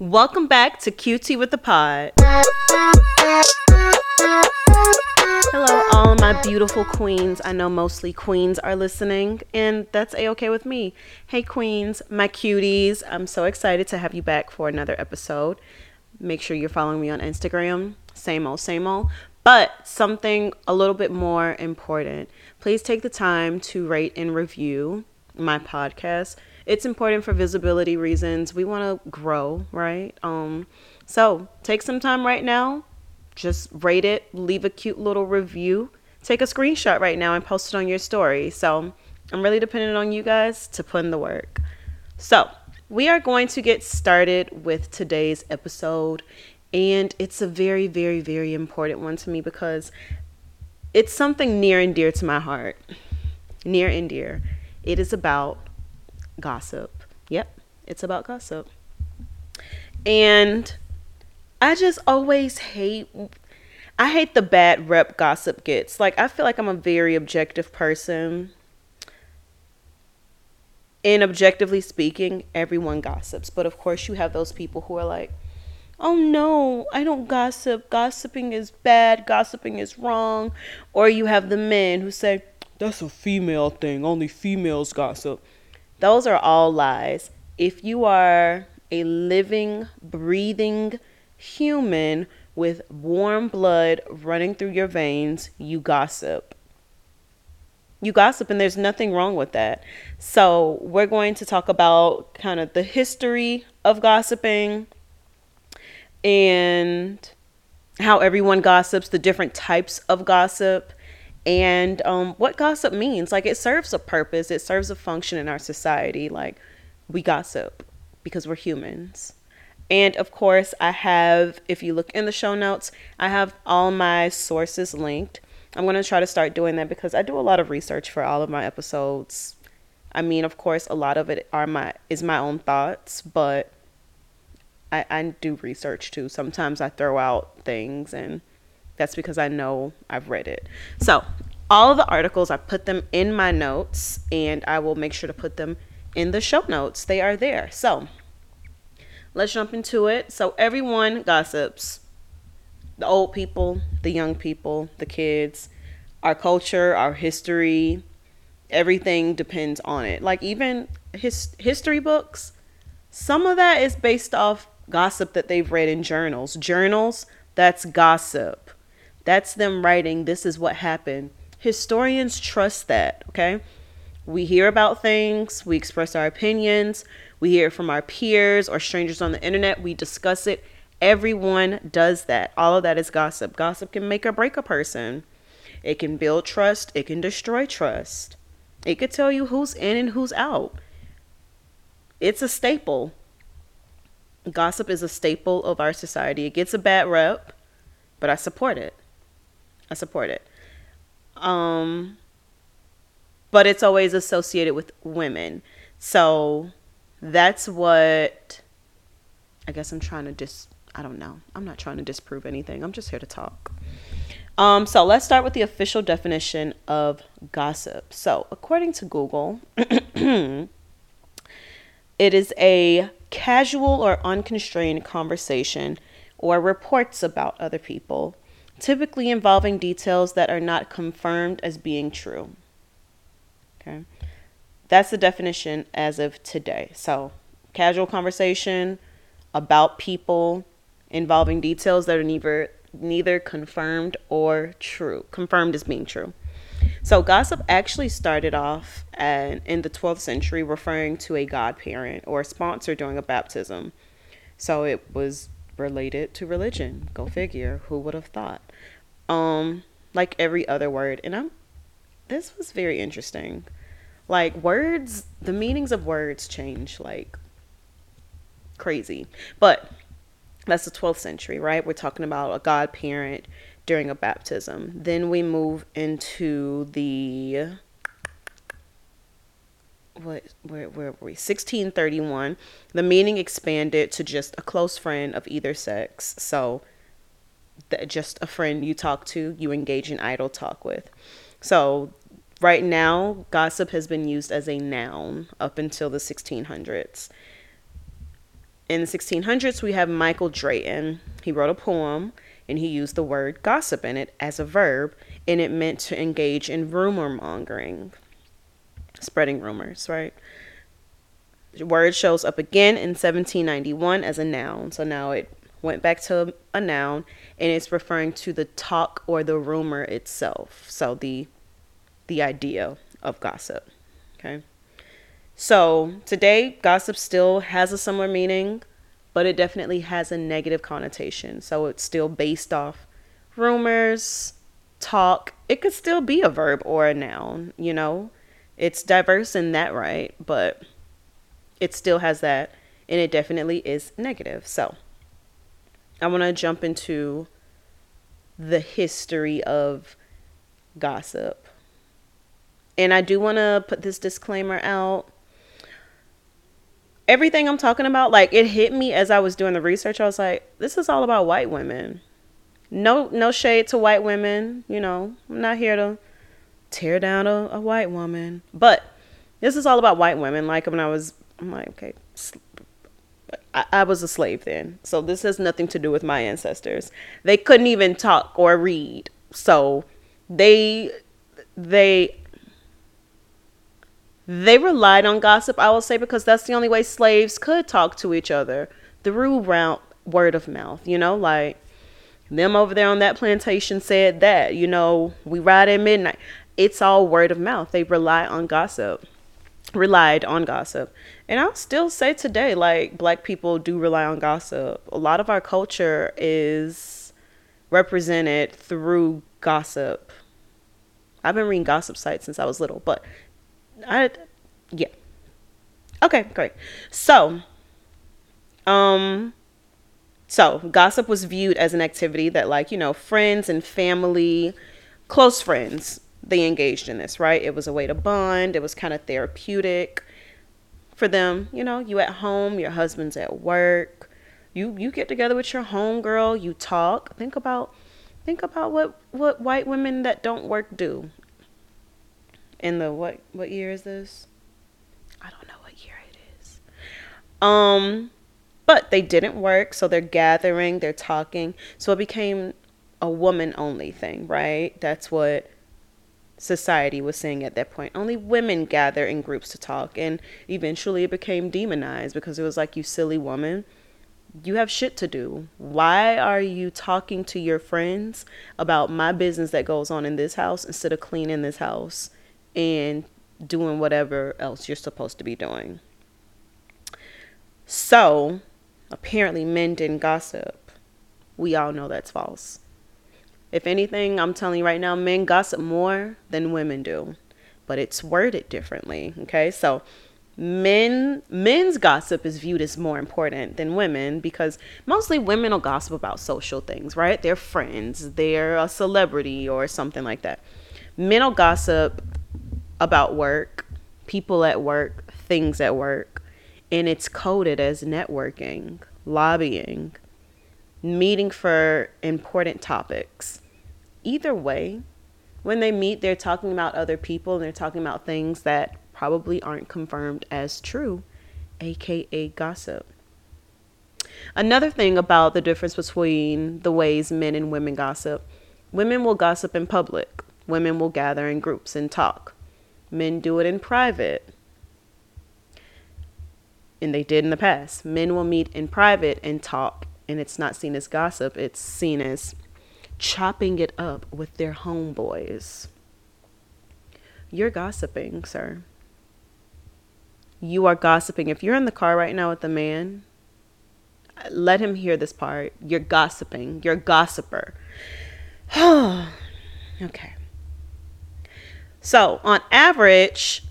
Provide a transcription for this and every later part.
Welcome back to QT with the Pod. Hello, all my beautiful queens. I know mostly queens are listening, and that's a okay with me. Hey, queens, my cuties. I'm so excited to have you back for another episode. Make sure you're following me on Instagram. Same old, same old. But something a little bit more important. Please take the time to rate and review my podcast. It's important for visibility reasons. We want to grow, right? Um, so take some time right now. Just rate it, leave a cute little review, take a screenshot right now and post it on your story. So I'm really dependent on you guys to put in the work. So we are going to get started with today's episode. And it's a very, very, very important one to me because it's something near and dear to my heart. Near and dear. It is about gossip. Yep, it's about gossip. And I just always hate I hate the bad rep gossip gets. Like I feel like I'm a very objective person. And objectively speaking, everyone gossips. But of course you have those people who are like, oh no, I don't gossip. Gossiping is bad. Gossiping is wrong. Or you have the men who say, that's a female thing. Only females gossip. Those are all lies. If you are a living, breathing human with warm blood running through your veins, you gossip. You gossip, and there's nothing wrong with that. So, we're going to talk about kind of the history of gossiping and how everyone gossips, the different types of gossip, and um, what gossip means. Like, it serves a purpose, it serves a function in our society. Like, we gossip because we're humans. And of course, I have, if you look in the show notes, I have all my sources linked. I'm going to try to start doing that because I do a lot of research for all of my episodes. I mean, of course, a lot of it are my is my own thoughts, but I, I do research too. Sometimes I throw out things, and that's because I know I've read it. So, all of the articles, I put them in my notes, and I will make sure to put them in the show notes. They are there. So, let's jump into it. So, everyone gossips the old people, the young people, the kids, our culture, our history, everything depends on it. Like, even his, history books, some of that is based off gossip that they've read in journals. Journals, that's gossip. That's them writing, this is what happened. Historians trust that, okay? We hear about things, we express our opinions, we hear from our peers or strangers on the internet, we discuss it. Everyone does that. All of that is gossip. Gossip can make or break a person. It can build trust, it can destroy trust. It could tell you who's in and who's out. It's a staple. Gossip is a staple of our society. It gets a bad rep, but I support it. I support it. Um, but it's always associated with women. So that's what I guess I'm trying to dis I don't know. I'm not trying to disprove anything. I'm just here to talk. Um, so let's start with the official definition of gossip. So, according to Google, it is a casual or unconstrained conversation or reports about other people, typically involving details that are not confirmed as being true. Okay. That's the definition as of today. So, casual conversation about people involving details that are neither neither confirmed or true. Confirmed as being true. So, gossip actually started off at, in the 12th century referring to a godparent or a sponsor during a baptism. So, it was related to religion. Go figure. Who would have thought? Um, like every other word. And I'm, this was very interesting. Like, words, the meanings of words change like crazy. But that's the 12th century, right? We're talking about a godparent during a baptism. Then we move into the what where where were we? 1631 the meaning expanded to just a close friend of either sex. So just a friend you talk to you engage in idle talk with. So right now gossip has been used as a noun up until the 1600s In the 1600s, we have Michael Drayton. He wrote a poem and he used the word gossip in it as a verb, and it meant to engage in rumor mongering, spreading rumors, right? Word shows up again in 1791 as a noun. So now it went back to a noun and it's referring to the talk or the rumor itself. So the the idea of gossip. Okay. So today, gossip still has a similar meaning, but it definitely has a negative connotation. So it's still based off rumors, talk. It could still be a verb or a noun, you know? It's diverse in that right, but it still has that, and it definitely is negative. So I want to jump into the history of gossip. And I do want to put this disclaimer out everything I'm talking about, like it hit me as I was doing the research. I was like, this is all about white women. No, no shade to white women. You know, I'm not here to tear down a, a white woman, but this is all about white women. Like when I was, I'm like, okay, I, I was a slave then, so this has nothing to do with my ancestors. They couldn't even talk or read, so they, they they relied on gossip, I will say, because that's the only way slaves could talk to each other through round word of mouth, you know, like them over there on that plantation said that, you know, we ride at midnight. It's all word of mouth. They rely on gossip, relied on gossip. And I'll still say today, like, black people do rely on gossip. A lot of our culture is represented through gossip. I've been reading gossip sites since I was little, but I yeah. Okay, great. So, um so gossip was viewed as an activity that like, you know, friends and family, close friends, they engaged in this, right? It was a way to bond, it was kind of therapeutic for them, you know, you at home, your husband's at work. You you get together with your homegirl, you talk. Think about think about what what white women that don't work do in the what what year is this? I don't know what year it is. Um but they didn't work, so they're gathering, they're talking. So it became a woman only thing, right? That's what society was saying at that point. Only women gather in groups to talk. And eventually it became demonized because it was like, you silly woman, you have shit to do. Why are you talking to your friends about my business that goes on in this house instead of cleaning this house? and doing whatever else you're supposed to be doing. So, apparently, men didn't gossip. We all know that's false. If anything, I'm telling you right now, men gossip more than women do, but it's worded differently. Okay, so men men's gossip is viewed as more important than women because mostly women will gossip about social things, right? They're friends, they're a uh, celebrity or something like that. Men will gossip about work, people at work, things at work, and it's coded as networking, lobbying, meeting for important topics. Either way, when they meet, they're talking about other people and they're talking about things that probably aren't confirmed as true, aka gossip. Another thing about the difference between the ways men and women gossip women will gossip in public, women will gather in groups and talk. Men do it in private. And they did in the past. Men will meet in private and talk, and it's not seen as gossip, it's seen as chopping it up with their homeboys. You're gossiping, sir. You are gossiping. If you're in the car right now with a man, let him hear this part. You're gossiping. You're a gossiper. okay. So on average,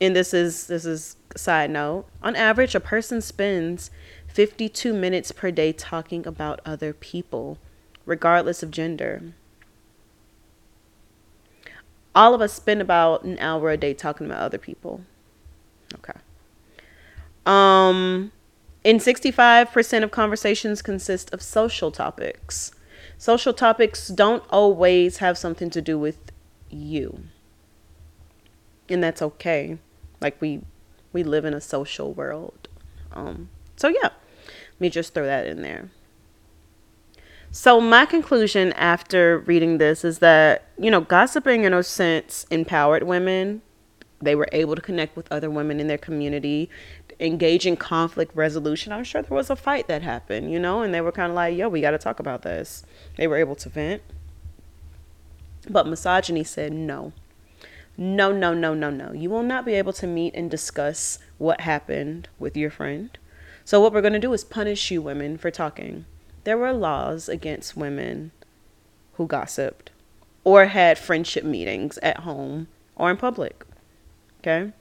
and this is this is side note, on average a person spends 52 minutes per day talking about other people, regardless of gender. All of us spend about an hour a day talking about other people. Okay. Um in 65% of conversations consist of social topics. Social topics don't always have something to do with you. And that's okay. Like we we live in a social world. Um So, yeah, let me just throw that in there. So, my conclusion after reading this is that, you know, gossiping in a sense empowered women. They were able to connect with other women in their community, engage in conflict resolution. I'm sure there was a fight that happened, you know, and they were kind of like, yo, we got to talk about this. They were able to vent. But misogyny said no. No, no, no, no, no. You will not be able to meet and discuss what happened with your friend. So, what we're going to do is punish you women for talking. There were laws against women who gossiped or had friendship meetings at home or in public. Okay?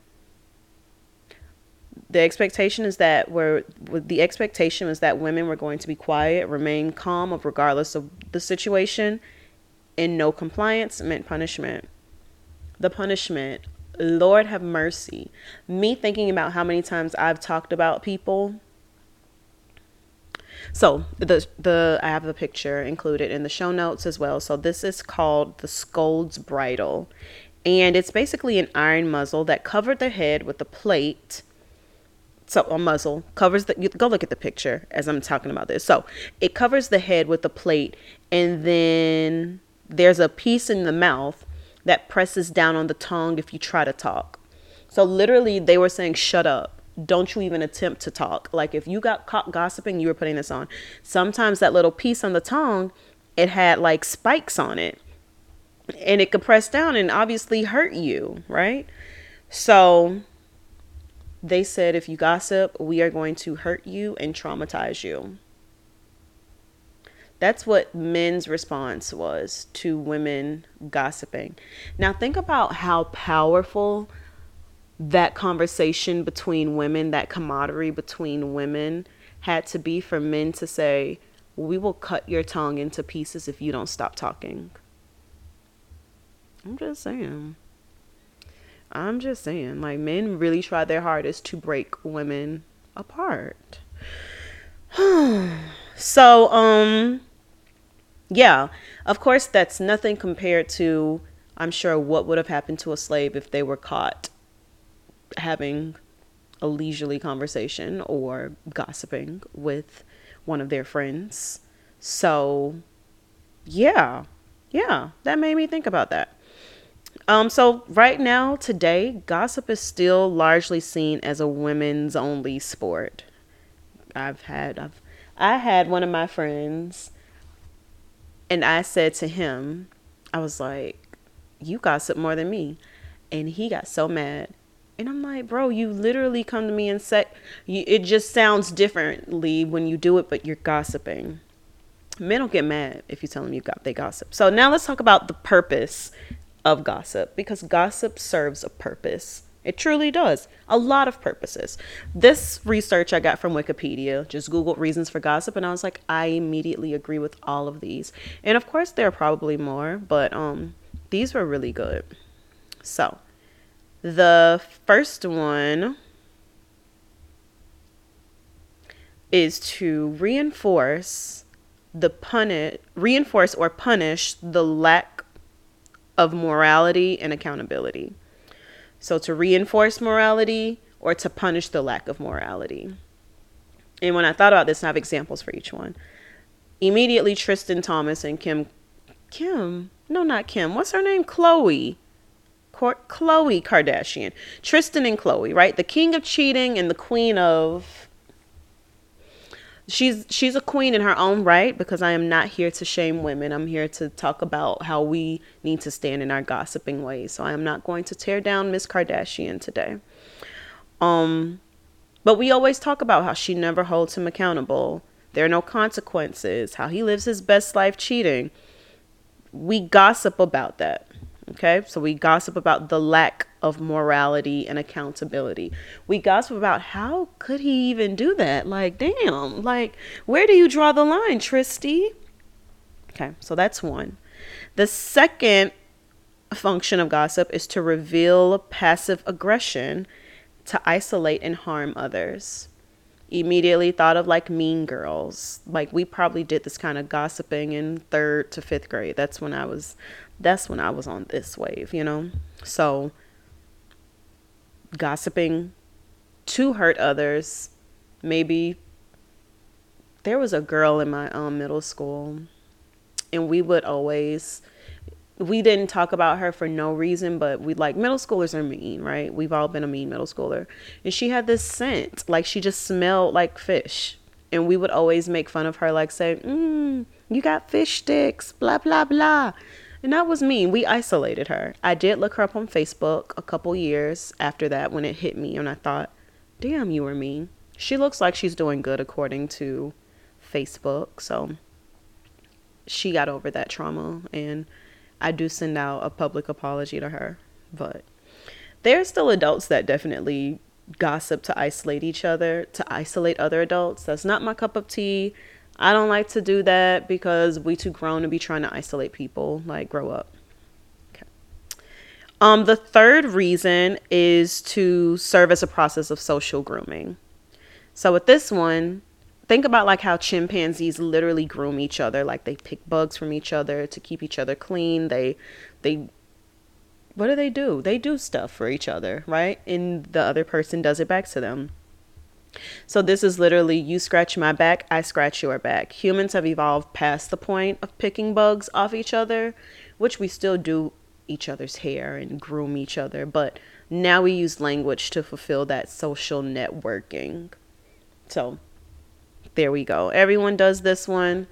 The expectation is that we're the expectation was that women were going to be quiet, remain calm regardless of the situation, and no compliance meant punishment. The punishment, Lord have mercy. Me thinking about how many times I've talked about people so the the I have the picture included in the show notes as well. So this is called the Scold's Bridle, and it's basically an iron muzzle that covered the head with a plate. So a muzzle covers the. You, go look at the picture as I'm talking about this. So it covers the head with a plate, and then there's a piece in the mouth that presses down on the tongue if you try to talk. So literally, they were saying, "Shut up." Don't you even attempt to talk. Like if you got caught gossiping, you were putting this on. Sometimes that little piece on the tongue, it had like spikes on it. And it could press down and obviously hurt you, right? So they said if you gossip, we are going to hurt you and traumatize you. That's what men's response was to women gossiping. Now, think about how powerful that conversation between women, that camaraderie between women, had to be for men to say, We will cut your tongue into pieces if you don't stop talking. I'm just saying. I'm just saying. Like, men really try their hardest to break women apart. so, um, yeah, of course, that's nothing compared to, I'm sure, what would have happened to a slave if they were caught having a leisurely conversation or gossiping with one of their friends. So, yeah, yeah, that made me think about that. Um, so right now, today, gossip is still largely seen as a women's only sport. I've had, I've, I had one of my friends, and I said to him, I was like, "You gossip more than me," and he got so mad and I'm like, bro, you literally come to me and say, it just sounds differently when you do it, but you're gossiping. Men don't get mad if you tell them you got they gossip. So now let's talk about the purpose of gossip because gossip serves a purpose. It truly does. A lot of purposes. This research I got from Wikipedia, just Googled reasons for gossip, and I was like, I immediately agree with all of these. And of course, there are probably more, but um, these were really good. So, the first one is to reinforce the punish reinforce or punish the lack of morality and accountability. So to reinforce morality or to punish the lack of morality. And when I thought about this, I have examples for each one. Immediately Tristan Thomas and Kim Kim, no not Kim. What's her name? Khloe Khloe Kardashian, Tristan and Khloe, right? The king of cheating and the queen of she's she's a queen in her own right because I am not here to shame women. I'm here to talk about how we need to stand in our gossiping ways. So I am not going to tear down Miss Kardashian today. Um but we always talk about how she never holds him accountable. There are no consequences, how he lives his best life cheating. We gossip about that. Okay, so we gossip about the lack of morality and accountability. We gossip about how could he even do that? Like, damn, like, where do you draw the line, Tristy? Okay, so that's one. The second function of gossip is to reveal passive aggression to isolate and harm others. Immediately thought of like mean girls. Like we probably did this kind of gossiping in third to fifth grade. That's when I was that's when I was on this wave, you know? So, gossiping to hurt others, maybe there was a girl in my um, middle school, and we would always we didn't talk about her for no reason, but we like middle schoolers are mean, right? We've all been a mean middle schooler. And she had this scent, like she just smelled like fish. And we would always make fun of her, like say, mm, you got fish sticks, blah, blah, blah. And that was mean. We isolated her. I did look her up on Facebook a couple years after that when it hit me, and I thought, damn, you were mean. She looks like she's doing good according to Facebook. So she got over that trauma and I do send out a public apology to her. But there are still adults that definitely gossip to isolate each other, to isolate other adults. That's not my cup of tea. I don't like to do that because we too grown to be trying to isolate people. Like grow up. Okay. Um, the third reason is to serve as a process of social grooming. So with this one, think about like how chimpanzees literally groom each other. Like they pick bugs from each other to keep each other clean. They they what do they do? They do stuff for each other right? And the other person does it back to them. So this is literally you scratch my back i scratch your back. Humans have evolved past the point of picking bugs off each other which we still do each other's hair and groom each other. But now we use language to fulfill that social networking. So there we go. Everyone does this one.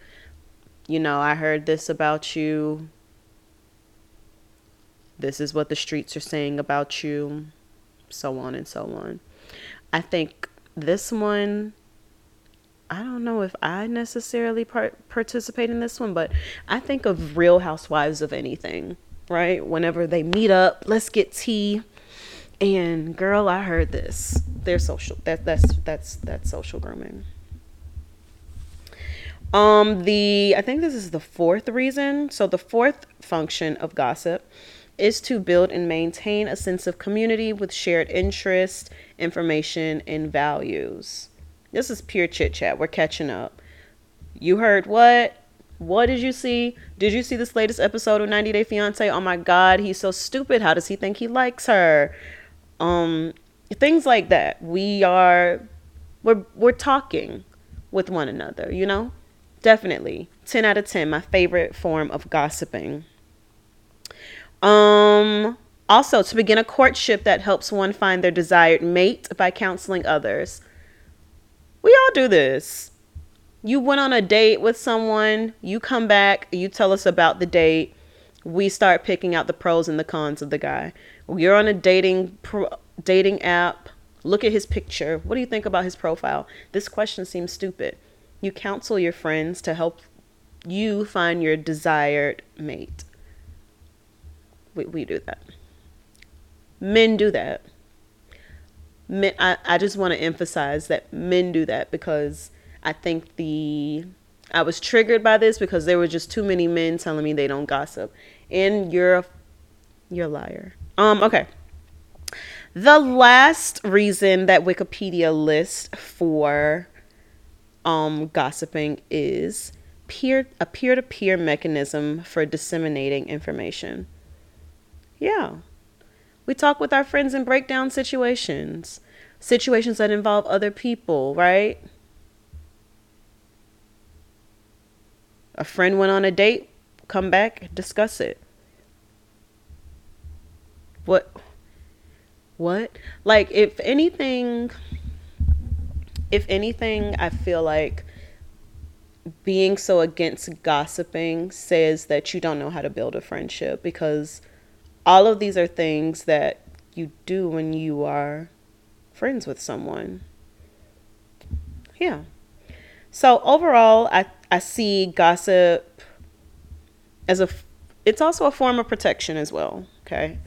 You know, I heard this about you. This is what the streets are saying about you. So on and so on. I think this one, I don't know if I necessarily part- participate in this one, but I think of Real Housewives of anything, right? Whenever they meet up, let's get tea. And girl, I heard this. They're social. That that's that's that's social grooming. Um, the I think this is the fourth reason. So the fourth function of gossip is to build and maintain a sense of community with shared interests, information, and values. This is pure chit chat. We're catching up. You heard what? What did you see? Did you see this latest episode of 90 Day Fiance? Oh my god, he's so stupid. How does he think he likes her? Um things like that. We are we're we're talking with one another, you know? Definitely. 10 out of 10. My favorite form of gossiping. Um also to begin a courtship that helps one find their desired mate by counseling others. We all do this. You went on a date with someone, you come back, you tell us about the date. We start picking out the pros and the cons of the guy. You're on a dating pro- dating app. Look at his picture. What do you think about his profile? This question seems stupid. You counsel your friends to help you find your desired mate. We, we do that. Men do that. Men, I, I just want to emphasize that men do that because I think the I was triggered by this because there were just too many men telling me they don't gossip. And you're a you're a liar. Um okay. The last reason that Wikipedia lists for um, gossiping is peer a peer-to-peer mechanism for disseminating information. Yeah. We talk with our friends and break down situations, situations that involve other people, right? A friend went on a date, come back, discuss it. What what? Like if anything if anything, I feel like being so against gossiping says that you don't know how to build a friendship because all of these are things that you do when you are friends with someone. Yeah. So overall, I I see gossip as a it's also a form of protection as well, okay?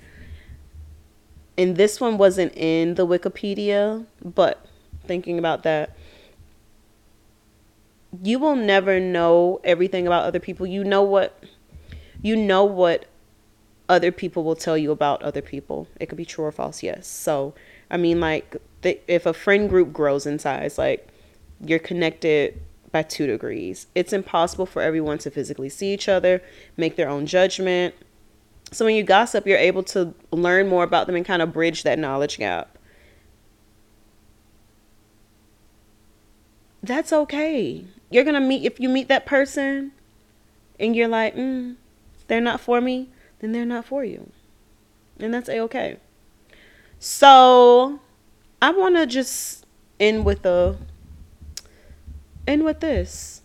And this one wasn't in the Wikipedia, but thinking about that you will never know everything about other people. You know what you know what other people will tell you about other people. It could be true or false yes. So i mean like if a friend group grows in size like you're connected by two degrees. It's impossible for everyone to physically see each other make their own judgment. So when you gossip you're able to learn more about them and kind of bridge that knowledge gap that's okay. you're gonna meet if you meet that person and you're like, mm, they're not for me, then they're not for you. And that's a okay. So I wanna just end with a end with this.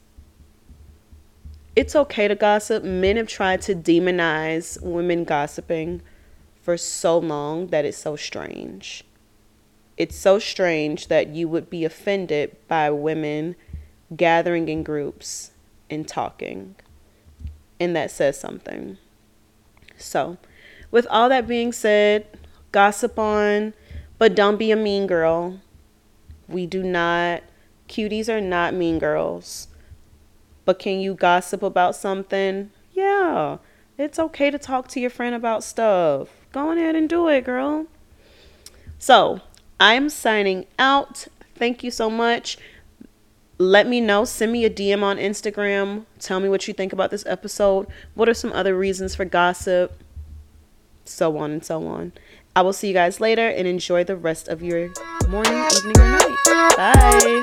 It's okay to gossip. Men have tried to demonize women gossiping for so long that it's so strange. It's so strange that you would be offended by women gathering in groups and talking. And that says something. So, with all that being said, gossip on, but don't be a mean girl. We do not, cuties are not mean girls. But can you gossip about something? Yeah, it's okay to talk to your friend about stuff. Go ahead and do it, girl. So, I'm signing out. Thank you so much. Let me know. Send me a DM on Instagram. Tell me what you think about this episode. What are some other reasons for gossip? So on and so on. I will see you guys later and enjoy the rest of your morning, evening, or night. Bye.